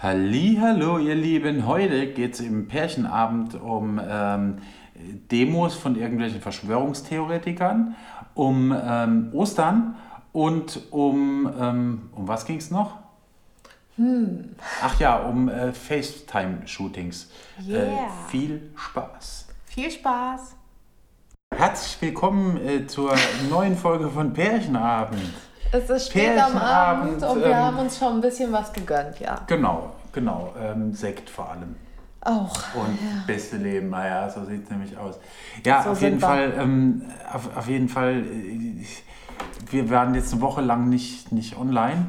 Hallo, ihr Lieben. Heute geht es im Pärchenabend um ähm, Demos von irgendwelchen Verschwörungstheoretikern, um ähm, Ostern und um, ähm, um was ging es noch? Hm. Ach ja, um äh, FaceTime-Shootings. Yeah. Äh, viel Spaß. Viel Spaß. Herzlich willkommen äh, zur neuen Folge von Pärchenabend. Es ist spät am Abend und wir ähm, haben uns schon ein bisschen was gegönnt, ja. Genau, genau. Ähm, Sekt vor allem. Auch. Und beste Leben, naja, so sieht es nämlich aus. Ja, So auf jeden. Fall, ähm, auf, auf jeden Fall, äh, wir waren jetzt eine Woche lang nicht, nicht online,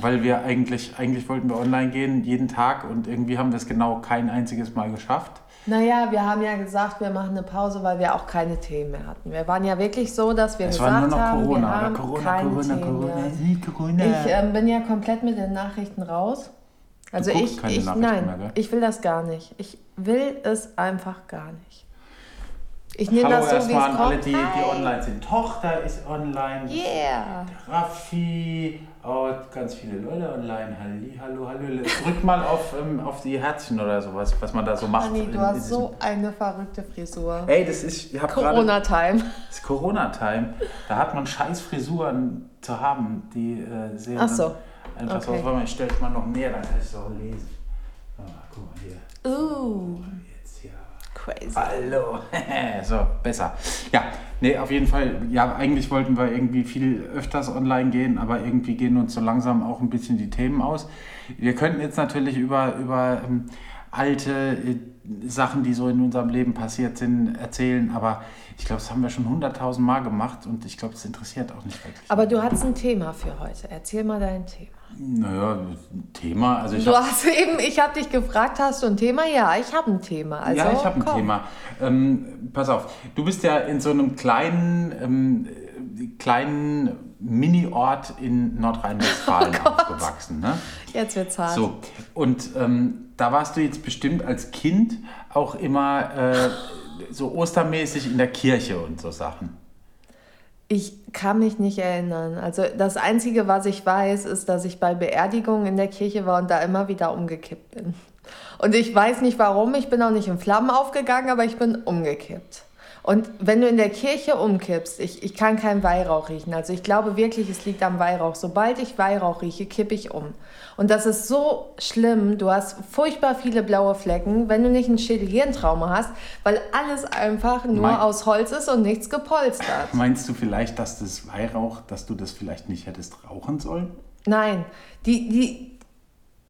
weil wir eigentlich, eigentlich wollten wir online gehen, jeden Tag und irgendwie haben wir es genau kein einziges Mal geschafft. Naja, wir haben ja gesagt, wir machen eine Pause, weil wir auch keine Themen mehr hatten. Wir waren ja wirklich so, dass wir Es gesagt haben, wir Corona, haben oder? Corona, keine Corona, Themen Corona, mehr. Corona. Ich ähm, bin ja komplett mit den Nachrichten raus. Also ich, ich nein, mehr, ich will das gar nicht. Ich will es einfach gar nicht. Ich nehme das so, wie es an alle, kommt. die, die online sind. Tochter ist online. Yeah. Raffi, oh, ganz viele Leute online. Halli, hallo, hallo. Drück mal auf, ähm, auf die Herzchen oder sowas, was man da so macht. Anni, du hast so eine verrückte Frisur. Ey, das ist, Corona-Time. das ist Corona-Time. Da hat man scheiß Frisuren zu haben, die äh, sehen Ach so. einfach Okay. so Ich stelle es mal noch näher, dann kann ich es auch lesen. Ah, guck mal hier. Uh. Crazy. Hallo. so, besser. Ja, nee, auf jeden Fall. Ja, eigentlich wollten wir irgendwie viel öfters online gehen, aber irgendwie gehen uns so langsam auch ein bisschen die Themen aus. Wir könnten jetzt natürlich über, über ähm, alte äh, Sachen, die so in unserem Leben passiert sind, erzählen, aber ich glaube, das haben wir schon hunderttausend Mal gemacht und ich glaube, das interessiert auch nicht wirklich. Aber du hast ein Thema für heute. Erzähl mal dein Thema. Naja, Thema, also ich Du hast eben, ich habe dich gefragt, hast du ein Thema? Ja, ich habe ein Thema. Also, ja, ich habe ein komm. Thema. Ähm, pass auf, du bist ja in so einem kleinen, ähm, äh, kleinen Mini-Ort in Nordrhein-Westfalen aufgewachsen. Ne? Jetzt wird's hart. So, und ähm, da warst du jetzt bestimmt als Kind auch immer äh, so ostermäßig in der Kirche und so Sachen. Ich kann mich nicht erinnern. Also das Einzige, was ich weiß, ist, dass ich bei Beerdigungen in der Kirche war und da immer wieder umgekippt bin. Und ich weiß nicht warum, ich bin auch nicht in Flammen aufgegangen, aber ich bin umgekippt. Und wenn du in der Kirche umkippst, ich, ich kann keinen Weihrauch riechen. Also ich glaube wirklich, es liegt am Weihrauch. Sobald ich Weihrauch rieche, kippe ich um. Und das ist so schlimm. Du hast furchtbar viele blaue Flecken, wenn du nicht ein Schädelhirntrauma hast, weil alles einfach nur Mein- aus Holz ist und nichts gepolstert. Meinst du vielleicht, dass das Weihrauch, dass du das vielleicht nicht hättest rauchen sollen? Nein, die, die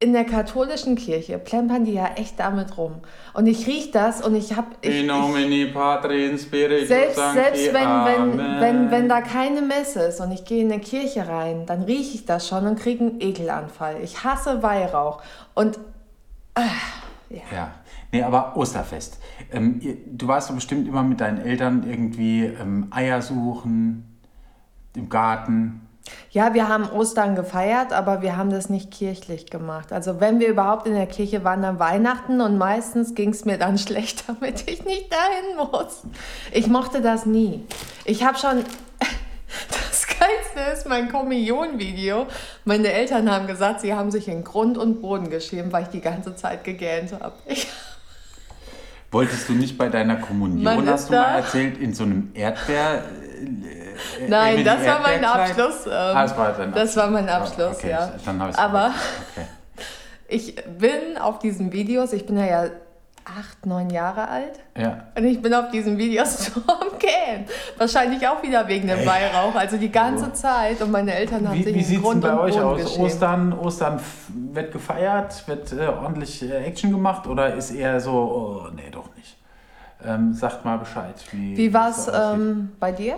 in der katholischen Kirche plempern die ja echt damit rum. Und ich riech das und ich habe ich, In nomine Patri Spiritus selbst, selbst wenn, wenn, Amen. wenn, wenn da keine Messe ist und ich gehe in eine Kirche rein, dann rieche ich das schon und kriege einen Ekelanfall. Ich hasse Weihrauch. Und Ja, nee, aber Osterfest. Ähm, ihr, du warst doch bestimmt immer mit deinen Eltern irgendwie ähm, Eier suchen, im Garten. Ja, wir haben Ostern gefeiert, aber wir haben das nicht kirchlich gemacht. Also wenn wir überhaupt in der Kirche waren, dann Weihnachten und meistens ging es mir dann schlecht, damit ich nicht dahin muss. Ich mochte das nie. Ich habe schon... Das Geilste ist mein Kommunion-Video. Meine Eltern haben gesagt, sie haben sich in Grund und Boden geschämt, weil ich die ganze Zeit gegähnt habe. Wolltest du nicht bei deiner Kommunion, hast du mal erzählt, in so einem Erdbeer... Nein, Emily das war mein? Abschluss. ähm, ah, das war dein das war mein Abschluss, okay, ja. Dann habe ich Aber- Okay. ich bin auf diesen Videos, ich bin ja, ja acht, neun Jahre alt. Ja. Und ich bin auf diesen Videos am Gähnen. Wahrscheinlich auch wieder wegen dem Weihrauch. Also die ganze Zeit. Und meine Eltern haben Wie, sich wie sieht es denn bei euch aus? geschämt. Ostern, Ostern wird gefeiert, wird äh, ordentlich äh, Action gemacht oder ist eher so, oh, nee, doch nicht? Ähm, sagt mal Bescheid. Wie, Wie war es ähm, bei dir?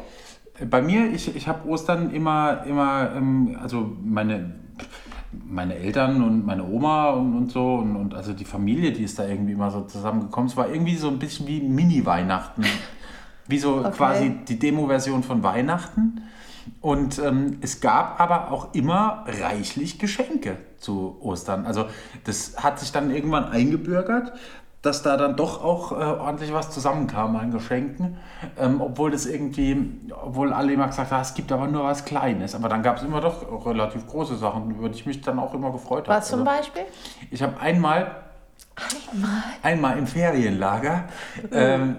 Bei mir, ich, ich habe Ostern immer, immer ähm, also meine, meine Eltern und meine Oma und, und so und, und also die Familie, die ist da irgendwie immer so zusammengekommen. Es war irgendwie so ein bisschen wie Mini-Weihnachten. Wie so Okay. quasi die Demo-Version von Weihnachten. Und ähm, es gab aber auch immer reichlich Geschenke zu Ostern. Also das hat sich dann irgendwann eingebürgert, dass da dann doch auch äh, ordentlich was zusammenkam an Geschenken. Ähm, obwohl das irgendwie, obwohl alle immer gesagt haben, es gibt aber nur was Kleines. Aber dann gab es immer doch relativ große Sachen, über die ich mich dann auch immer gefreut habe. Was zum Also, Beispiel? Ich habe einmal, einmal im Ferienlager, ähm,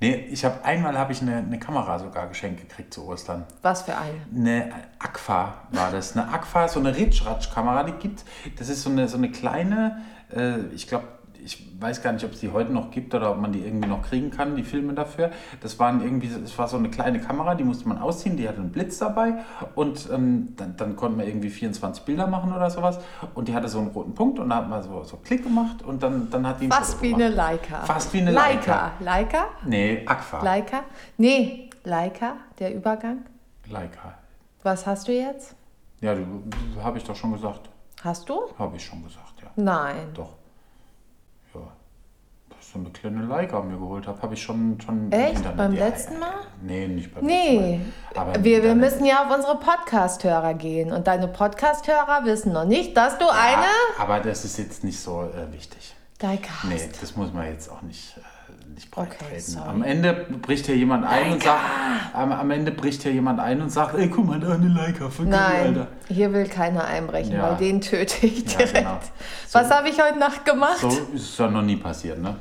nee, ich habe einmal habe ich eine, eine Kamera sogar geschenkt gekriegt zu Ostern. Was für eine? Eine Agfa war das. Eine Agfa, so eine Ritsch-Ratsch-Kamera, die gibt Das ist so eine, so eine kleine, äh, ich glaube, ich weiß gar nicht, ob es die heute noch gibt oder ob man die irgendwie noch kriegen kann, die Filme dafür. Das waren irgendwie, das war so eine kleine Kamera, die musste man ausziehen, die hatte einen Blitz dabei und ähm, dann, dann konnte man irgendwie 24 Bilder machen oder sowas und die hatte so einen roten Punkt und da hat man so, so Klick gemacht und dann, dann hat die Fast wie gemacht. eine Leica. Fast wie eine Leica. Leica? Nee, Agfa. Leica? Nee, Leica, der Übergang. Leica. Was hast du jetzt? Ja, du, habe ich doch schon gesagt. Hast du? Habe ich schon gesagt, ja. Nein. Doch. So eine kleine Leica mir geholt habe, habe ich schon, schon Echt? Internet- Beim ja, letzten Mal? Nee, nicht beim Nee, letzten Mal. Aber im wir, wir müssen ja auf unsere Podcast-Hörer gehen. Und deine Podcast-Hörer wissen noch nicht, dass du Ja, eine aber das ist jetzt nicht so äh, wichtig. Leica hast. Nee, das muss man jetzt auch nicht, äh, nicht breit Okay, treten. sorry. Am Ende bricht hier jemand ein und sagt, am, am Ende bricht hier jemand ein und sagt, ey, guck mal, da eine Leica, vergiss Nein, Alter. hier will keiner einbrechen, Ja. weil den töte ich Ja, direkt. genau. Was habe ich heute Nacht gemacht? So ist es ja noch nie passiert, ne?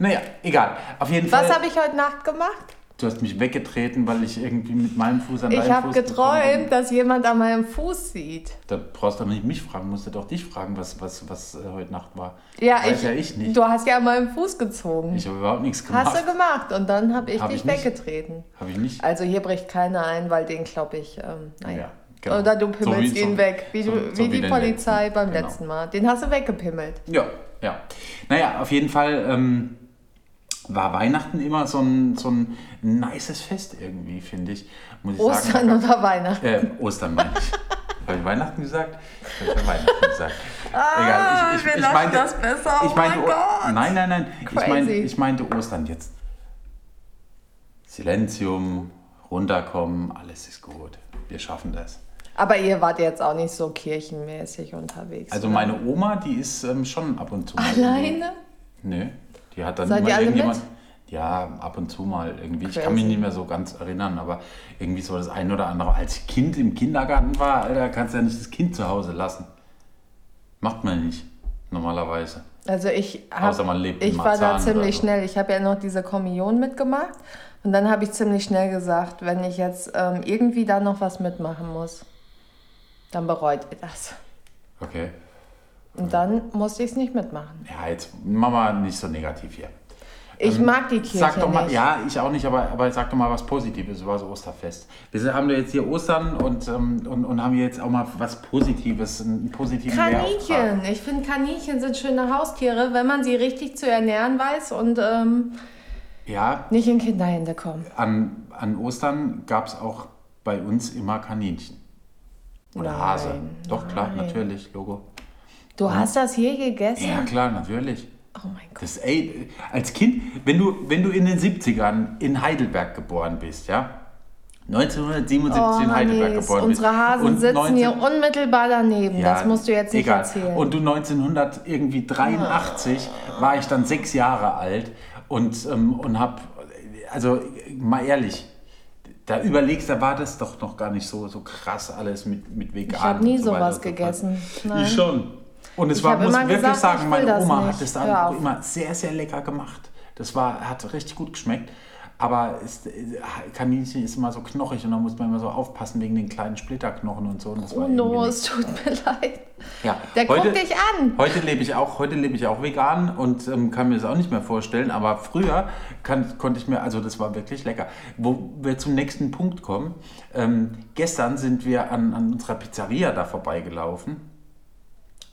Naja, egal. Auf jeden Was habe ich heute Nacht gemacht? Du hast mich weggetreten, weil ich irgendwie mit meinem Fuß an Ich deinem habe Fuß gekommen bin. geträumt, dass jemand an meinem Fuß sieht. Da brauchst du doch nicht mich fragen, musst du doch dich fragen, was, was, was äh, heute Nacht war. Ja, Weiß ich, ja ich nicht. Du hast ja an meinem Fuß gezogen. Ich habe überhaupt nichts gemacht. hast du gemacht und dann habe ich Hab dich ich weggetreten. Habe ich nicht. Also hier bricht keiner ein, weil den klopp ich. Ähm, naja. Ja, genau. Oder du So pimmelst wie- ihn so- weg, wie, so- so wie die Polizei letzten. beim Genau. letzten Mal. Den hast du weggepimmelt. Ja, ja. Naja, auf jeden Fall ähm, war Weihnachten immer so ein, so ein nices Fest irgendwie, finde ich. Muss ich Ostern sagen. oder Weihnachten. Äh, Ostern meine ich. Habe ich Weihnachten gesagt? Ich habe Weihnachten gesagt. Ah, ich, wir ich lassen meinte, das besser. Ich Oh meinte, mein Gott. Nein, nein, nein. Ich, Crazy. mein, ich meinte Ostern jetzt. Silenzium, runterkommen, alles ist gut. Wir schaffen das. Aber ihr wart jetzt auch nicht so kirchenmäßig unterwegs. Also oder? meine Oma, die ist ähm, schon ab und zu. Alleine? Nee, die hat dann Seid immer irgendjemand. mit? Ja, ab und zu mal irgendwie. Ich Crazy. kann mich nicht mehr so ganz erinnern, aber irgendwie so das ein oder andere. Als ich Kind im Kindergarten war, Alter, kannst du ja nicht das Kind zu Hause lassen. Macht man nicht, normalerweise. Also ich, hab, Außer man lebt ich war da ziemlich so. schnell. Ich habe ja noch diese Kommunion mitgemacht. Und dann habe ich ziemlich schnell gesagt, wenn ich jetzt ähm, irgendwie da noch was mitmachen muss, dann bereut ihr das. Okay. Und dann musste ich es nicht mitmachen. Ja, jetzt machen wir nicht so negativ hier. Ich mag die Kirche Ähm, Sag doch mal, nicht. ja, ich auch nicht, aber, aber sag doch mal was Positives über das Osterfest. Wir sind- haben ja jetzt hier Ostern und, ähm, und, und haben hier jetzt auch mal was Positives, einen positiven. Kaninchen. Ich finde, Kaninchen sind schöne Haustiere, wenn man sie richtig zu ernähren weiß und ähm, Ja, nicht in Kinderhände kommen. an, an Ostern gab es auch bei uns immer Kaninchen. Oder Nein, Hase. Doch, klar, nein. natürlich, Logo. Du hast das hier gegessen? Ja, klar, natürlich. Oh mein Gott. Das, ey, als Kind, wenn du, wenn du in den 70ern in Heidelberg geboren bist, ja? 1977 Oh, in Heidelberg Hannes, geboren bist. unsere Hasen und sitzen 19 hier unmittelbar daneben. Ja, das musst du jetzt nicht egal. erzählen. Und du 1983 war ich dann sechs Jahre alt und, ähm, und hab, also mal ehrlich, da überlegst, da war das doch noch gar nicht so, so krass alles mit, mit vegan. ich habe nie und so sowas und gegessen. Ich schon. Und es Ich war, muss immer wirklich gesagt, ich sagen, meine Oma hat es dann auch immer sehr, sehr lecker gemacht. Das war, hat richtig gut geschmeckt. Aber es, äh, Kaninchen ist immer so knochig und da muss man immer so aufpassen wegen den kleinen Splitterknochen und so. Und das Oh no, es tut mir leid. ja, Der guckt dich an. Heute lebe ich auch, heute lebe ich auch vegan und ähm, kann mir das auch nicht mehr vorstellen. Aber früher kann, konnte ich mir, also das war wirklich lecker. Wo wir zum nächsten Punkt kommen. Ähm, gestern sind wir an, an unserer Pizzeria da vorbeigelaufen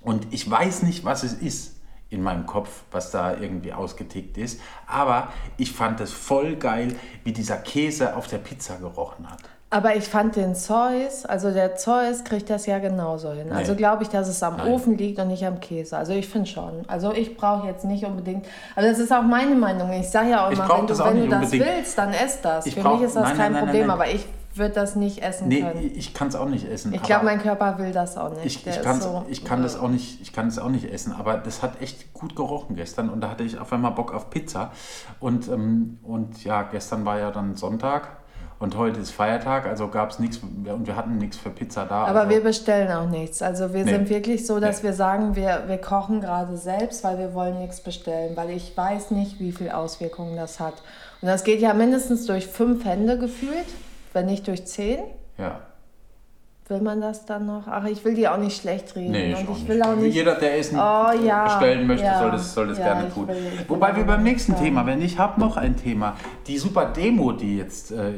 und ich weiß nicht, was es ist in meinem Kopf, was da irgendwie ausgetickt ist. Aber ich fand es voll geil, wie dieser Käse auf der Pizza gerochen hat. Aber ich fand den Zeus, also der Zeus kriegt das ja genauso hin. Also Nee. glaube ich, dass es am Nein. Ofen liegt und nicht am Käse. Also ich finde schon. Also ich brauche jetzt nicht unbedingt. Also das ist auch meine Meinung. Ich sage ja auch immer, wenn du, wenn du das willst, dann ess das. Ich Für brauch- mich ist das nein, kein nein, nein, Problem. nein. Aber ich würde das nicht essen Nee, können. ich kann es auch nicht essen. Ich glaube, mein Körper will das auch nicht. ich, ich, so, ich kann das äh, auch nicht, ich kann es auch nicht essen, aber das hat echt gut gerochen gestern und da hatte ich auf einmal Bock auf Pizza und, ähm, und ja, gestern war ja dann Sonntag und heute ist Feiertag, also gab es nichts und wir hatten nichts für Pizza da. Aber also, wir bestellen auch nichts. Also wir Nee. sind wirklich so, dass Nee. wir sagen, wir, wir kochen gerade selbst, weil wir wollen nichts bestellen, weil ich weiß nicht, wie viel Auswirkungen das hat. Und das geht ja mindestens durch fünf Hände gefühlt, wenn nicht durch zehn. ja. Will man das dann noch? Ach, ich will die auch nicht schlecht reden. Nee, ich auch ich nicht. will auch nicht. Jeder, der Essen Oh, ja. bestellen möchte, Ja. soll das, soll das Ja, gerne ich tun. will- ich Wobei wir beim nächsten nicht Thema, wenn ich habe noch ein Thema, die super Demo, die jetzt äh,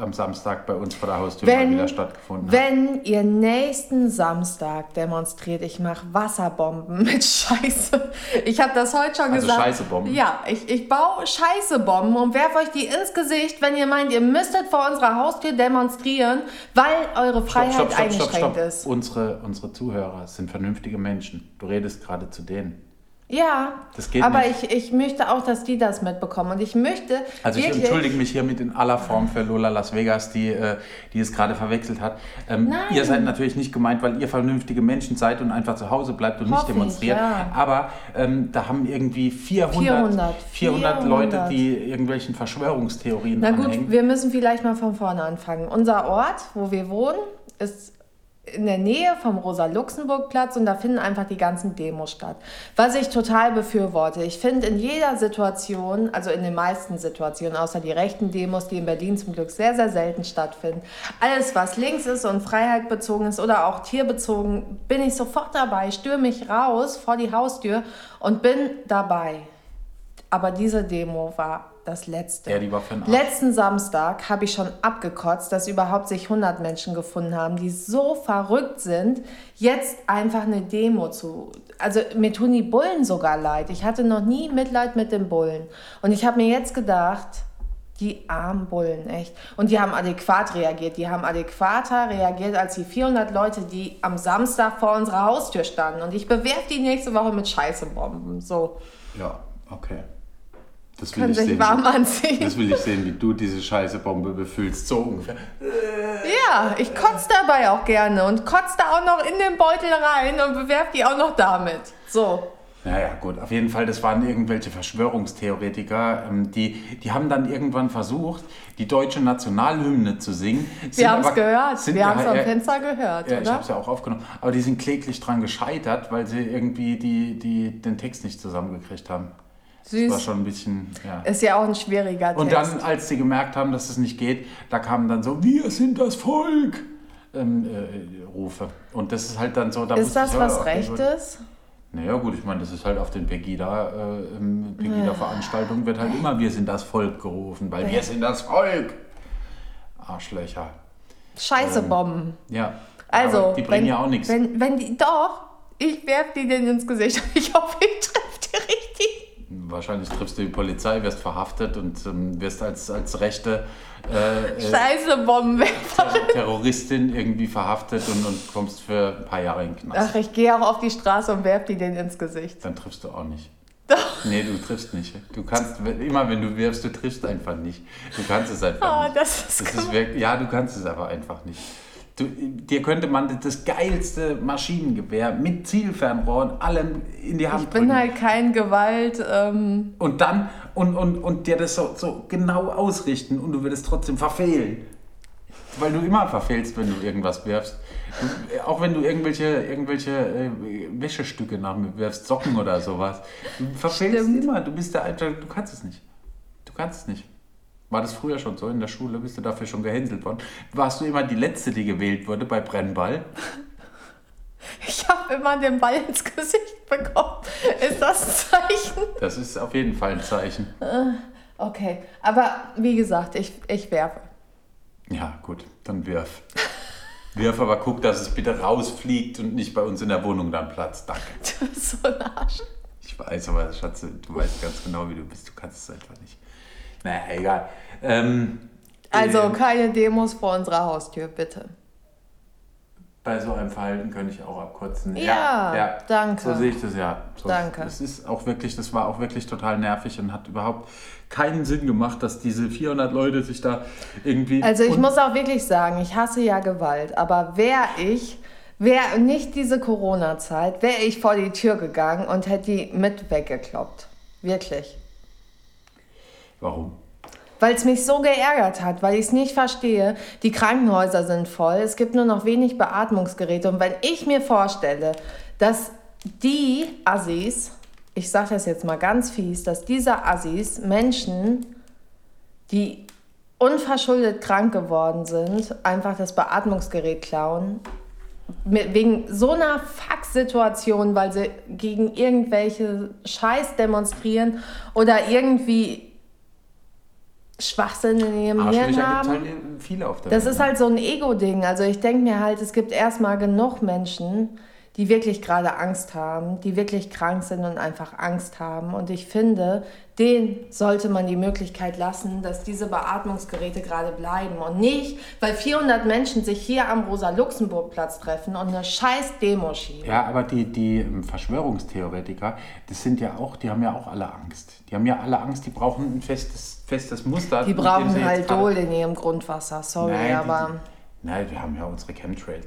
am Samstag bei uns vor der Haustür Wenn, wieder stattgefunden hat. wenn ihr nächsten Samstag demonstriert, ich mache Wasserbomben mit Scheiße. Ich habe das heute schon Also gesagt. Scheißebomben? Ja, ich, ich baue Scheißebomben und werfe euch die ins Gesicht, wenn ihr meint, ihr müsstet vor unserer Haustür demonstrieren, weil eure Freiheit eingeschränkt ist. Unsere, unsere Zuhörer sind vernünftige Menschen. Du redest gerade zu denen. Ja, Das geht aber nicht. Ich, ich möchte auch, dass die das mitbekommen. Und ich möchte Also ich wirklich... entschuldige mich hiermit in aller Form für Lola Las Vegas, die, äh, die es gerade verwechselt hat. Ähm, Nein. ihr seid natürlich nicht gemeint, weil ihr vernünftige Menschen seid und einfach zu Hause bleibt und nicht Hoffe ich, demonstriert. ja. Aber ähm, da haben irgendwie 400, 400, 400 Leute, 400. die irgendwelchen Verschwörungstheorien Na gut, anhängen. wir müssen vielleicht mal von vorne anfangen. Unser Ort, wo wir wohnen, ist in der Nähe vom Rosa-Luxemburg-Platz und da finden einfach die ganzen Demos statt. Was ich total befürworte. Ich finde in jeder Situation, also in den meisten Situationen, außer die rechten Demos, die in Berlin zum Glück sehr, sehr selten stattfinden, alles, was links ist und Freiheit bezogen ist oder auch tierbezogen, bin ich sofort dabei, stürme mich raus vor die Haustür und bin dabei. Aber diese Demo war das letzte. Ja, die war für. Letzten Samstag habe ich schon abgekotzt, dass überhaupt sich 100 Menschen gefunden haben, die so verrückt sind, jetzt einfach eine Demo zu. Also mir tun die Bullen sogar leid. Ich hatte noch nie Mitleid mit den Bullen. Und ich habe mir jetzt gedacht, die armen Bullen, echt. Und die haben adäquat reagiert. Die haben adäquater reagiert als die 400 Leute, die am Samstag vor unserer Haustür standen. Und ich bewerfe die nächste Woche mit Scheißebomben. So, Ja, okay. Das will, können ich sich sehen, warm wie, anziehen. das will ich sehen, wie du diese scheiße Bombe befüllst. So ungefähr. Ja, ich kotze dabei auch gerne und kotze da auch noch in den Beutel rein und bewerfe die auch noch damit. So. Naja, gut, auf jeden Fall, das waren irgendwelche Verschwörungstheoretiker, ähm, die, die haben dann irgendwann versucht, die deutsche Nationalhymne zu singen. Wir haben es gehört. sind Wir haben es ja- am ja, Fenster gehört, Ja, ich habe oder? es ja auch aufgenommen. Aber die sind kläglich dran gescheitert, weil sie irgendwie die, die, den Text nicht zusammengekriegt haben. Das war Süß. schon ein bisschen, ja. Ist ja auch ein schwieriger Text. Und dann, als sie gemerkt haben, dass es nicht geht, da kamen dann so, wir sind das Volk, ähm, äh, Rufe. Und das ist halt dann so, da ist das ich, was. Rechtes? Naja gut, ich meine, das ist halt auf den Pegida, äh, ähm, Pegida-Veranstaltungen wird halt immer Wir sind das Volk gerufen, weil wir sind das Volk. Arschlöcher. Scheißebomben. Ja. Also, aber die bringen wenn, ja auch nichts. Wenn, wenn die, doch, ich werfe die denn ins Gesicht. Ich hoffe, ich. Wahrscheinlich triffst du die Polizei, wirst verhaftet und ähm, wirst als, als rechte äh, äh, Scheißebombenwerfer. Ter Terroristin irgendwie verhaftet und, und kommst für ein paar Jahre in den Knast. Ach, ich gehe auch auf die Straße und werfe die denn ins Gesicht. Dann triffst du auch nicht. Doch. Nee, du triffst nicht. Du kannst, immer wenn du wirfst, du triffst einfach nicht. Du kannst es einfach Oh, nicht. das ist Das ist wirklich, ja, du kannst es aber einfach nicht. Du, dir könnte man das geilste Maschinengewehr mit Zielfernrohr und allem in die Hand Ich bin drücken. halt kein Gewalt. Ähm, Und dann, und, und, und dir das so, so genau ausrichten und du würdest trotzdem verfehlen. Weil du immer verfehlst, wenn du irgendwas wirfst. Du, auch wenn du irgendwelche, irgendwelche äh, Wäschestücke nach mir wirfst, Socken oder sowas. Du verfehlst Stimmt. immer. Du bist der Alte, du kannst es nicht. Du kannst es nicht. War das früher schon so? In der Schule bist du dafür schon gehänselt worden. Warst du immer die Letzte, die gewählt wurde bei Brennball? ich habe immer den Ball ins Gesicht bekommen. Ist das ein Zeichen? Das ist auf jeden Fall ein Zeichen. Okay, aber wie gesagt, ich, ich werfe. Ja, gut, dann wirf. Wirf, aber guck, dass es bitte rausfliegt und nicht bei uns in der Wohnung dann platzt. Danke. Du bist so ein Arsch. Ich weiß, aber Schatze, du weißt ganz genau, wie du bist. Du kannst es einfach nicht. Naja, egal. Ähm, Also ähm, keine Demos vor unserer Haustür, bitte. bei so einem Verhalten könnte ich auch abkürzen. Ja, danke. So sehe ich das ja. So, Danke. Das ist auch wirklich, das war auch wirklich total nervig und hat überhaupt keinen Sinn gemacht, dass diese 400 Leute sich da irgendwie. Also ich muss auch wirklich sagen, ich hasse ja Gewalt, aber wäre ich, wäre nicht diese Corona-Zeit, wäre ich vor die Tür gegangen und hätte die mit weggekloppt. Wirklich. Warum? Weil es mich so geärgert hat, weil ich es nicht verstehe. Die Krankenhäuser sind voll, es gibt nur noch wenig Beatmungsgeräte. Und wenn ich mir vorstelle, dass die Assis, ich sage das jetzt mal ganz fies, dass diese Assis Menschen, die unverschuldet krank geworden sind, einfach das Beatmungsgerät klauen, wegen so einer Fuck-Situation, weil sie gegen irgendwelche Scheiß demonstrieren oder irgendwie Schwachsinn in ihrem Hirn haben. halt viele auf der Das Welt. ist halt so ein Ego-Ding. Also ich denke mir halt, es gibt erstmal genug Menschen, die wirklich gerade Angst haben, die wirklich krank sind und einfach Angst haben. Und ich finde, denen sollte man die Möglichkeit lassen, dass diese Beatmungsgeräte gerade bleiben. Und nicht, weil 400 Menschen sich hier am Rosa-Luxemburg-Platz treffen und eine scheiß Demo schieben. Ja, aber die, die ähm, Verschwörungstheoretiker, das sind ja auch, die haben ja auch alle Angst. Die haben ja alle Angst, die brauchen ein festes, festes Muster. Die brauchen halt Dol in ihrem Grundwasser, sorry, Nein, die- aber... Die, nein, wir haben ja unsere Chemtrails.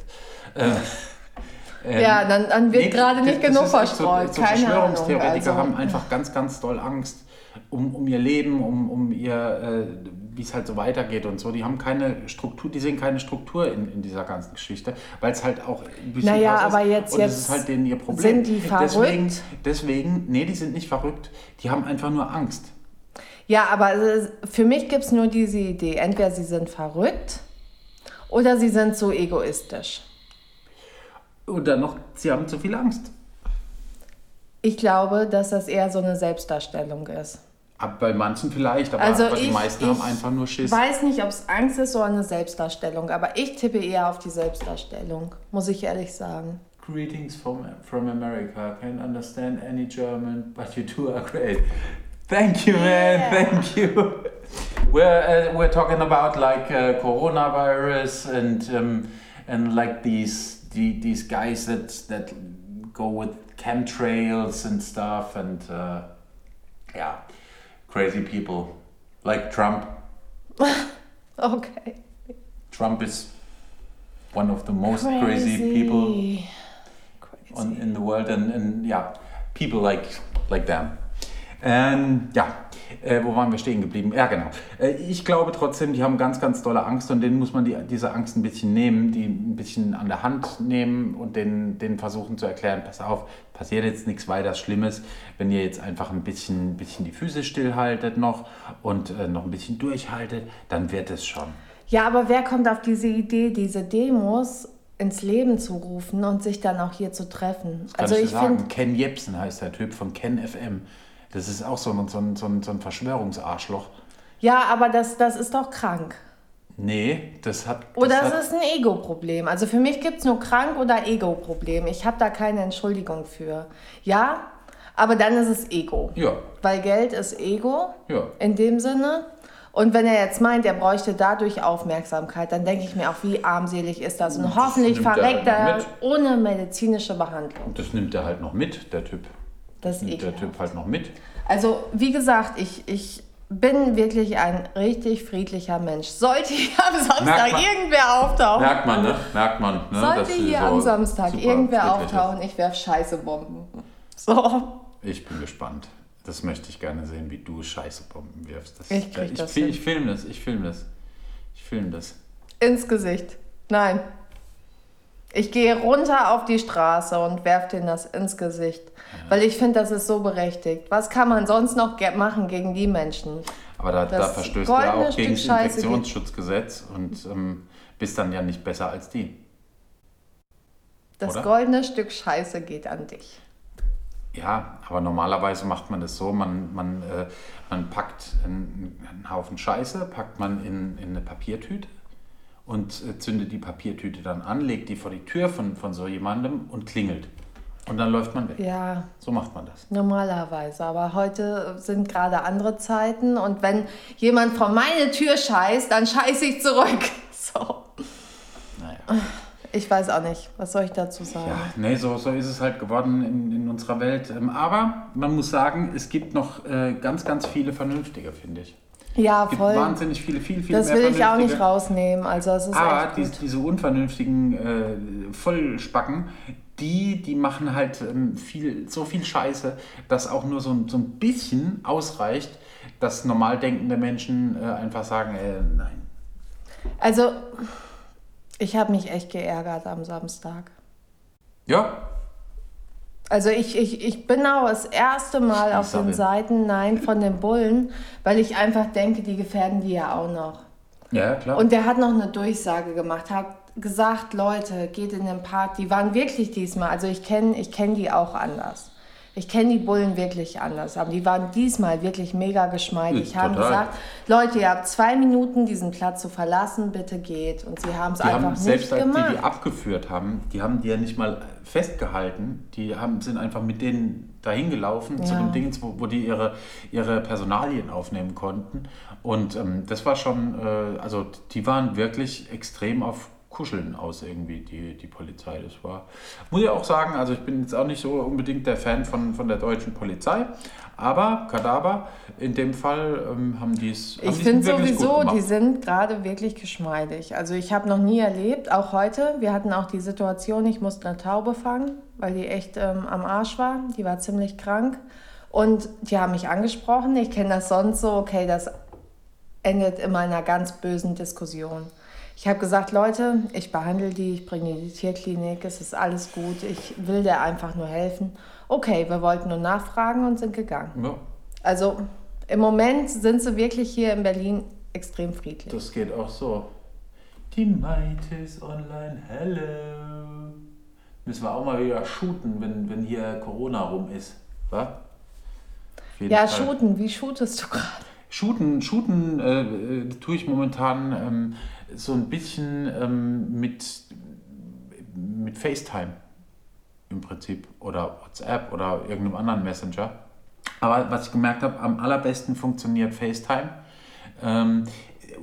Äh, ähm, Ja, dann, dann wird nee, gerade nicht genug echt so- verstreut. So, Keine Ahnung. Verschwörungstheoretiker Also, haben einfach ganz, ganz doll Angst um, um ihr Leben, um, um ihr, äh, wie es halt so weitergeht und so. Die haben keine Struktur, die sehen keine Struktur in, in dieser ganzen Geschichte, weil es halt auch ein bisschen Naja, Chaos ist. aber jetzt- und das jetzt ist halt denen ihr Problem. sind die verrückt? Deswegen, deswegen, nee, die sind nicht verrückt, die haben einfach nur Angst. Ja, aber äh, für mich gibt es nur diese Idee. Entweder sie sind verrückt oder sie sind so egoistisch. Dann noch, sie haben zu viel Angst. Ich glaube, dass das eher so eine Selbstdarstellung ist. Aber bei manchen vielleicht, aber, Also aber die ich, meisten ich haben einfach nur Schiss. weiß nicht, ob es Angst ist oder eine Selbstdarstellung, aber ich tippe eher auf die Selbstdarstellung, muss ich ehrlich sagen. Greetings from, from America. Can't understand any German, but you two are great. Thank you, man. Yeah. Thank you. We're uh, we're talking about like uh, coronavirus and um, and like these the, these guys that that go with chemtrails and stuff and uh, yeah, crazy people like Trump. Okay. Trump is one of the most crazy, people Crazy. on, in the world and, and yeah, people like, like them. and ja, äh, wo waren wir stehen geblieben? Ja, genau. Äh, ich glaube trotzdem, die haben ganz, ganz dolle Angst und denen muss man die, diese Angst ein bisschen nehmen, die ein bisschen an der Hand nehmen und denen, denen versuchen zu erklären, pass auf, passiert jetzt nichts weiter Schlimmes, wenn ihr jetzt einfach ein bisschen, bisschen die Füße stillhaltet noch und äh, noch ein bisschen durchhaltet, dann wird es schon. Ja, aber wer kommt auf diese Idee, diese Demos ins Leben zu rufen und sich dann auch hier zu treffen? Kann Also ich ich finde, Ken Jebsen heißt der Typ von Ken FM. Das ist auch so ein, so ein, so ein, so ein Verschwörungsarschloch. ja, aber das, das ist doch krank. Nee, das hat. Das Oder hat, es ist ein Ego-Problem. Also für mich gibt es nur krank oder Ego-Problem. Ich habe da keine Entschuldigung für. Ja, aber dann ist es Ego. Ja, Weil Geld ist Ego ja. in dem Sinne. Und wenn er jetzt meint, er bräuchte dadurch Aufmerksamkeit, dann denke ich mir auch, wie armselig ist das? Und hoffentlich nimmt er verreckt halt er mit. ohne medizinische Behandlung. Das nimmt er halt noch mit, der Typ. Das ist der. Typ halt noch mit. Also, wie gesagt, ich, ich bin wirklich ein richtig friedlicher Mensch. Sollte hier am Samstag man. irgendwer auftauchen, Merkt man, ne? Merkt man. Ne? sollte hier so am Samstag irgendwer ist. auftauchen, ich werf Scheißebomben. So. Ich bin gespannt. Das möchte ich gerne sehen, wie du Scheißebomben wirfst. Das, Ich krieg ich, das hin. Ich filme das, ich filme das. Ich filme das. Ins Gesicht. Nein. Ich gehe runter auf die Straße und werf denen das ins Gesicht. Weil ich finde, das ist so berechtigt. Was kann man sonst noch machen gegen die Menschen? Aber da, da Das verstößt du ja auch gegen das Stück Scheiße geht- Infektionsschutzgesetz und ähm, bist dann ja nicht besser als die. Das Oder? goldene Stück Scheiße geht an dich. Ja, aber normalerweise macht man das so, man, man, äh, man packt einen, einen Haufen Scheiße, packt man in, in eine Papiertüte und äh, zündet die Papiertüte dann an, legt die vor die Tür von, von so jemandem und klingelt. Und dann läuft man weg. Ja, So macht man das. normalerweise. Aber heute sind gerade andere Zeiten. Und wenn jemand vor meine Tür scheißt, dann scheiße ich zurück. So. Naja. Ich weiß auch nicht. Was soll ich dazu sagen? Ja, nee, so, so ist es halt geworden in, in unserer Welt. Ähm, aber man muss sagen, es gibt noch äh, ganz, ganz viele Vernünftige, finde ich. Ja, gibt voll. wahnsinnig viele, viel, viel Das will ich auch nicht rausnehmen. Also es ist Aber echt diese, gut. diese unvernünftigen äh, Vollspacken, die, die machen halt ähm, viel, so viel Scheiße, dass auch nur so, ein- so ein bisschen ausreicht, dass normal denkende Menschen äh, einfach sagen, äh, nein. Also ich habe mich echt geärgert am Samstag. Ja, Also ich, ich, ich bin auch das erste Mal auf Isabel. den Seiten Nein von den Bullen, weil ich einfach denke, die gefährden die ja auch noch. ja, klar. Und der hat noch eine Durchsage gemacht, hat gesagt, Leute, geht in den Park. Die waren wirklich diesmal, also ich kenne ich kenn die auch anders. Ich kenne die Bullen wirklich anders, aber die waren diesmal wirklich mega geschmeidig. Ja, haben total. gesagt, Leute, ihr habt zwei Minuten, diesen Platz zu verlassen, bitte geht. Und sie haben es einfach haben nicht selbst als die, gemacht. die abgeführt haben, die haben die ja nicht mal festgehalten. Die haben, sind einfach mit denen dahin gelaufen zu Ja. dem Ding, wo, wo die ihre, ihre Personalien aufnehmen konnten. Und ähm, das war schon, äh, also die waren wirklich extrem auf Kuscheln aus irgendwie, die, die Polizei. Das war, muss ich auch sagen, also ich bin jetzt auch nicht so unbedingt der Fan von, von der deutschen Polizei, aber Kadaver, in dem Fall ähm, haben die es Ich finde sowieso, die sind gerade wirklich geschmeidig. Also ich habe noch nie erlebt, auch heute, wir hatten auch die Situation, ich musste eine Taube fangen, weil die echt ähm, am Arsch war. Die war ziemlich krank. Und die haben mich angesprochen. Ich kenne das sonst so, okay, das endet immer in einer ganz bösen Diskussion. Ich habe gesagt, Leute, ich behandle die, ich bringe die in die Tierklinik, es ist alles gut, ich will der einfach nur helfen. Okay, wir wollten nur nachfragen und sind gegangen. Ja. Also im Moment sind sie wirklich hier in Berlin extrem friedlich. Das geht auch so. Die Maid ist online, hello. Müssen wir auch mal wieder shooten, wenn, wenn hier Corona rum ist. wa? Ja, Fall. shooten, wie shootest du gerade? Shooten, shooten äh, äh, tue ich momentan ähm, so ein bisschen ähm, mit, mit FaceTime im Prinzip oder WhatsApp oder irgendeinem anderen Messenger. Aber was ich gemerkt habe, am allerbesten funktioniert FaceTime. Ähm,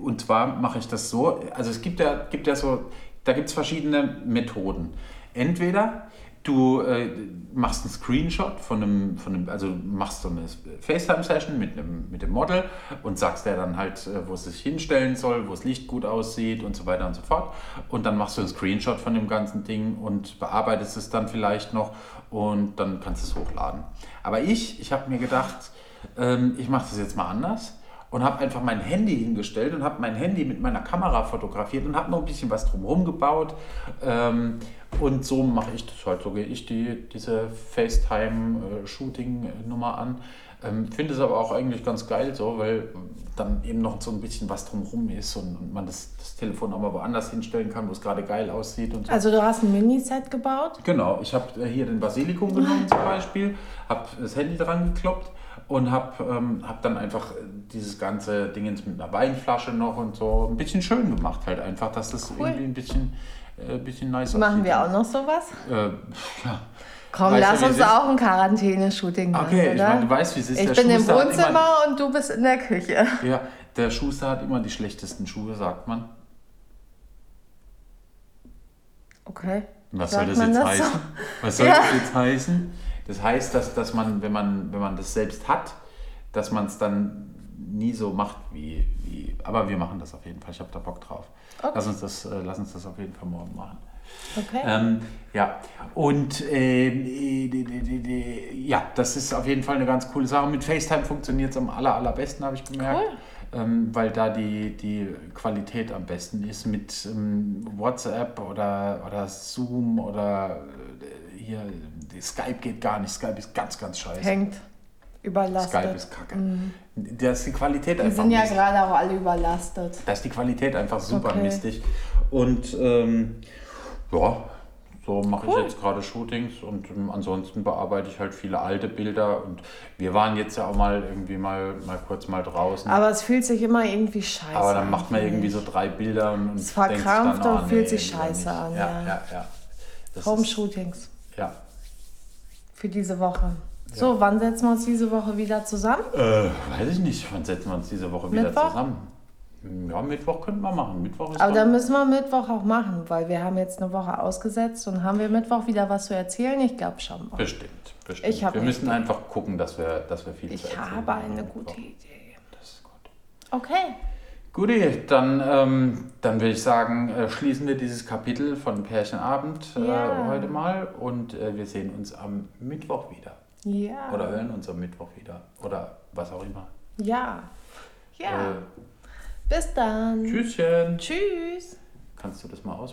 und zwar mache ich das so, also es gibt ja, gibt ja so, da gibt es verschiedene Methoden. Entweder du äh, machst einen Screenshot von einem, von einem, also machst so eine FaceTime-Session mit, einem, mit dem Model und sagst der dann halt, äh, wo es sich hinstellen soll, wo das Licht gut aussieht und so weiter und so fort. Und dann machst du einen Screenshot von dem ganzen Ding und bearbeitest es dann vielleicht noch und dann kannst du es hochladen. Aber ich, ich habe mir gedacht, ähm, ich mache das jetzt mal anders und habe einfach mein Handy hingestellt und habe mein Handy mit meiner Kamera fotografiert und habe noch ein bisschen was drumherum gebaut. Ähm, und so mache ich das halt. So gehe ich die, diese FaceTime-Shooting-Nummer an. Ähm, Finde es aber auch eigentlich ganz geil so, weil dann eben noch so ein bisschen was drumherum ist und, man das, das Telefon auch mal woanders hinstellen kann, wo es gerade geil aussieht und so. Also du hast ein Miniset gebaut? Genau, ich habe hier den Basilikum genommen zum Beispiel, habe das Handy dran gekloppt und habe ähm, hab dann einfach äh, dieses ganze Dingens mit einer Weinflasche noch und so ein bisschen schön gemacht halt einfach, dass das Cool. irgendwie ein bisschen, äh, bisschen nice Machen wir auch noch sowas? Äh, ja. Komm, Weißt lass uns auch ein Quarantäne-Shooting machen, Okay, ich oder? meine, du weißt, wie es ist. ich Der bin im Schuster hat Wohnzimmer Immer, und du bist in der Küche. ja, der Schuster hat immer die schlechtesten Schuhe, sagt man. Okay. Was Sagt soll das jetzt das so? heißen? Was soll Ja. das jetzt heißen? Das heißt, dass, dass man, wenn man, wenn man das selbst hat, dass man es dann nie so macht wie, wie. Aber wir machen das auf jeden Fall. Ich habe da Bock drauf. Okay. Lass, uns das, äh, lass uns das auf jeden Fall morgen machen. Okay. Ähm, ja, und ähm, äh, die- die- die- ja, das ist auf jeden Fall eine ganz coole Sache. Mit FaceTime funktioniert es am aller, allerbesten, habe ich gemerkt. Cool. Ähm, weil da die, die Qualität am besten ist. Mit ähm, WhatsApp oder, oder Zoom oder äh, hier, Skype geht gar nicht. Skype ist ganz, ganz scheiße. Hängt. Überlastet. Skype ist kacke. Da ist die Qualität Die einfach sind ja gerade auch alle überlastet. Da ist die Qualität einfach super Okay. mistig. Und ähm, ja, so mache Cool. ich jetzt gerade Shootings und ähm, ansonsten bearbeite ich halt viele alte Bilder. Und wir waren jetzt ja auch mal irgendwie mal, mal kurz mal draußen. Aber es fühlt sich immer irgendwie scheiße an. Aber dann macht man irgendwie so drei Bilder und, und Es verkrampft dann, und oh, fühlt nee, sich scheiße an, Ja, ja. ja, ja. Home-Shootings ja. für diese Woche. So, wann setzen wir uns diese Woche wieder zusammen? Äh, weiß ich nicht, wann setzen wir uns diese Woche wieder Mittwoch? zusammen? Ja, Mittwoch könnten wir machen. Mittwoch ist Aber dann- müssen wir Mittwoch auch machen, weil wir haben jetzt eine Woche ausgesetzt und haben wir Mittwoch wieder was zu erzählen? Ich glaube schon. Bestimmt, bestimmt. Ich hab wir müssen Idee. einfach gucken, dass wir, dass wir viel zu Ich erzählen habe haben eine gute. Idee. Das ist gut. Okay. Guti, dann, ähm, dann würde ich sagen, äh, schließen wir dieses Kapitel von Pärchenabend äh, Ja. heute mal und äh, wir sehen uns am Mittwoch wieder. Ja. Oder hören uns am Mittwoch wieder. Oder was auch immer. Ja. Ja. Äh, Bis dann. Tschüsschen. Tschüss. Kannst du das mal aus?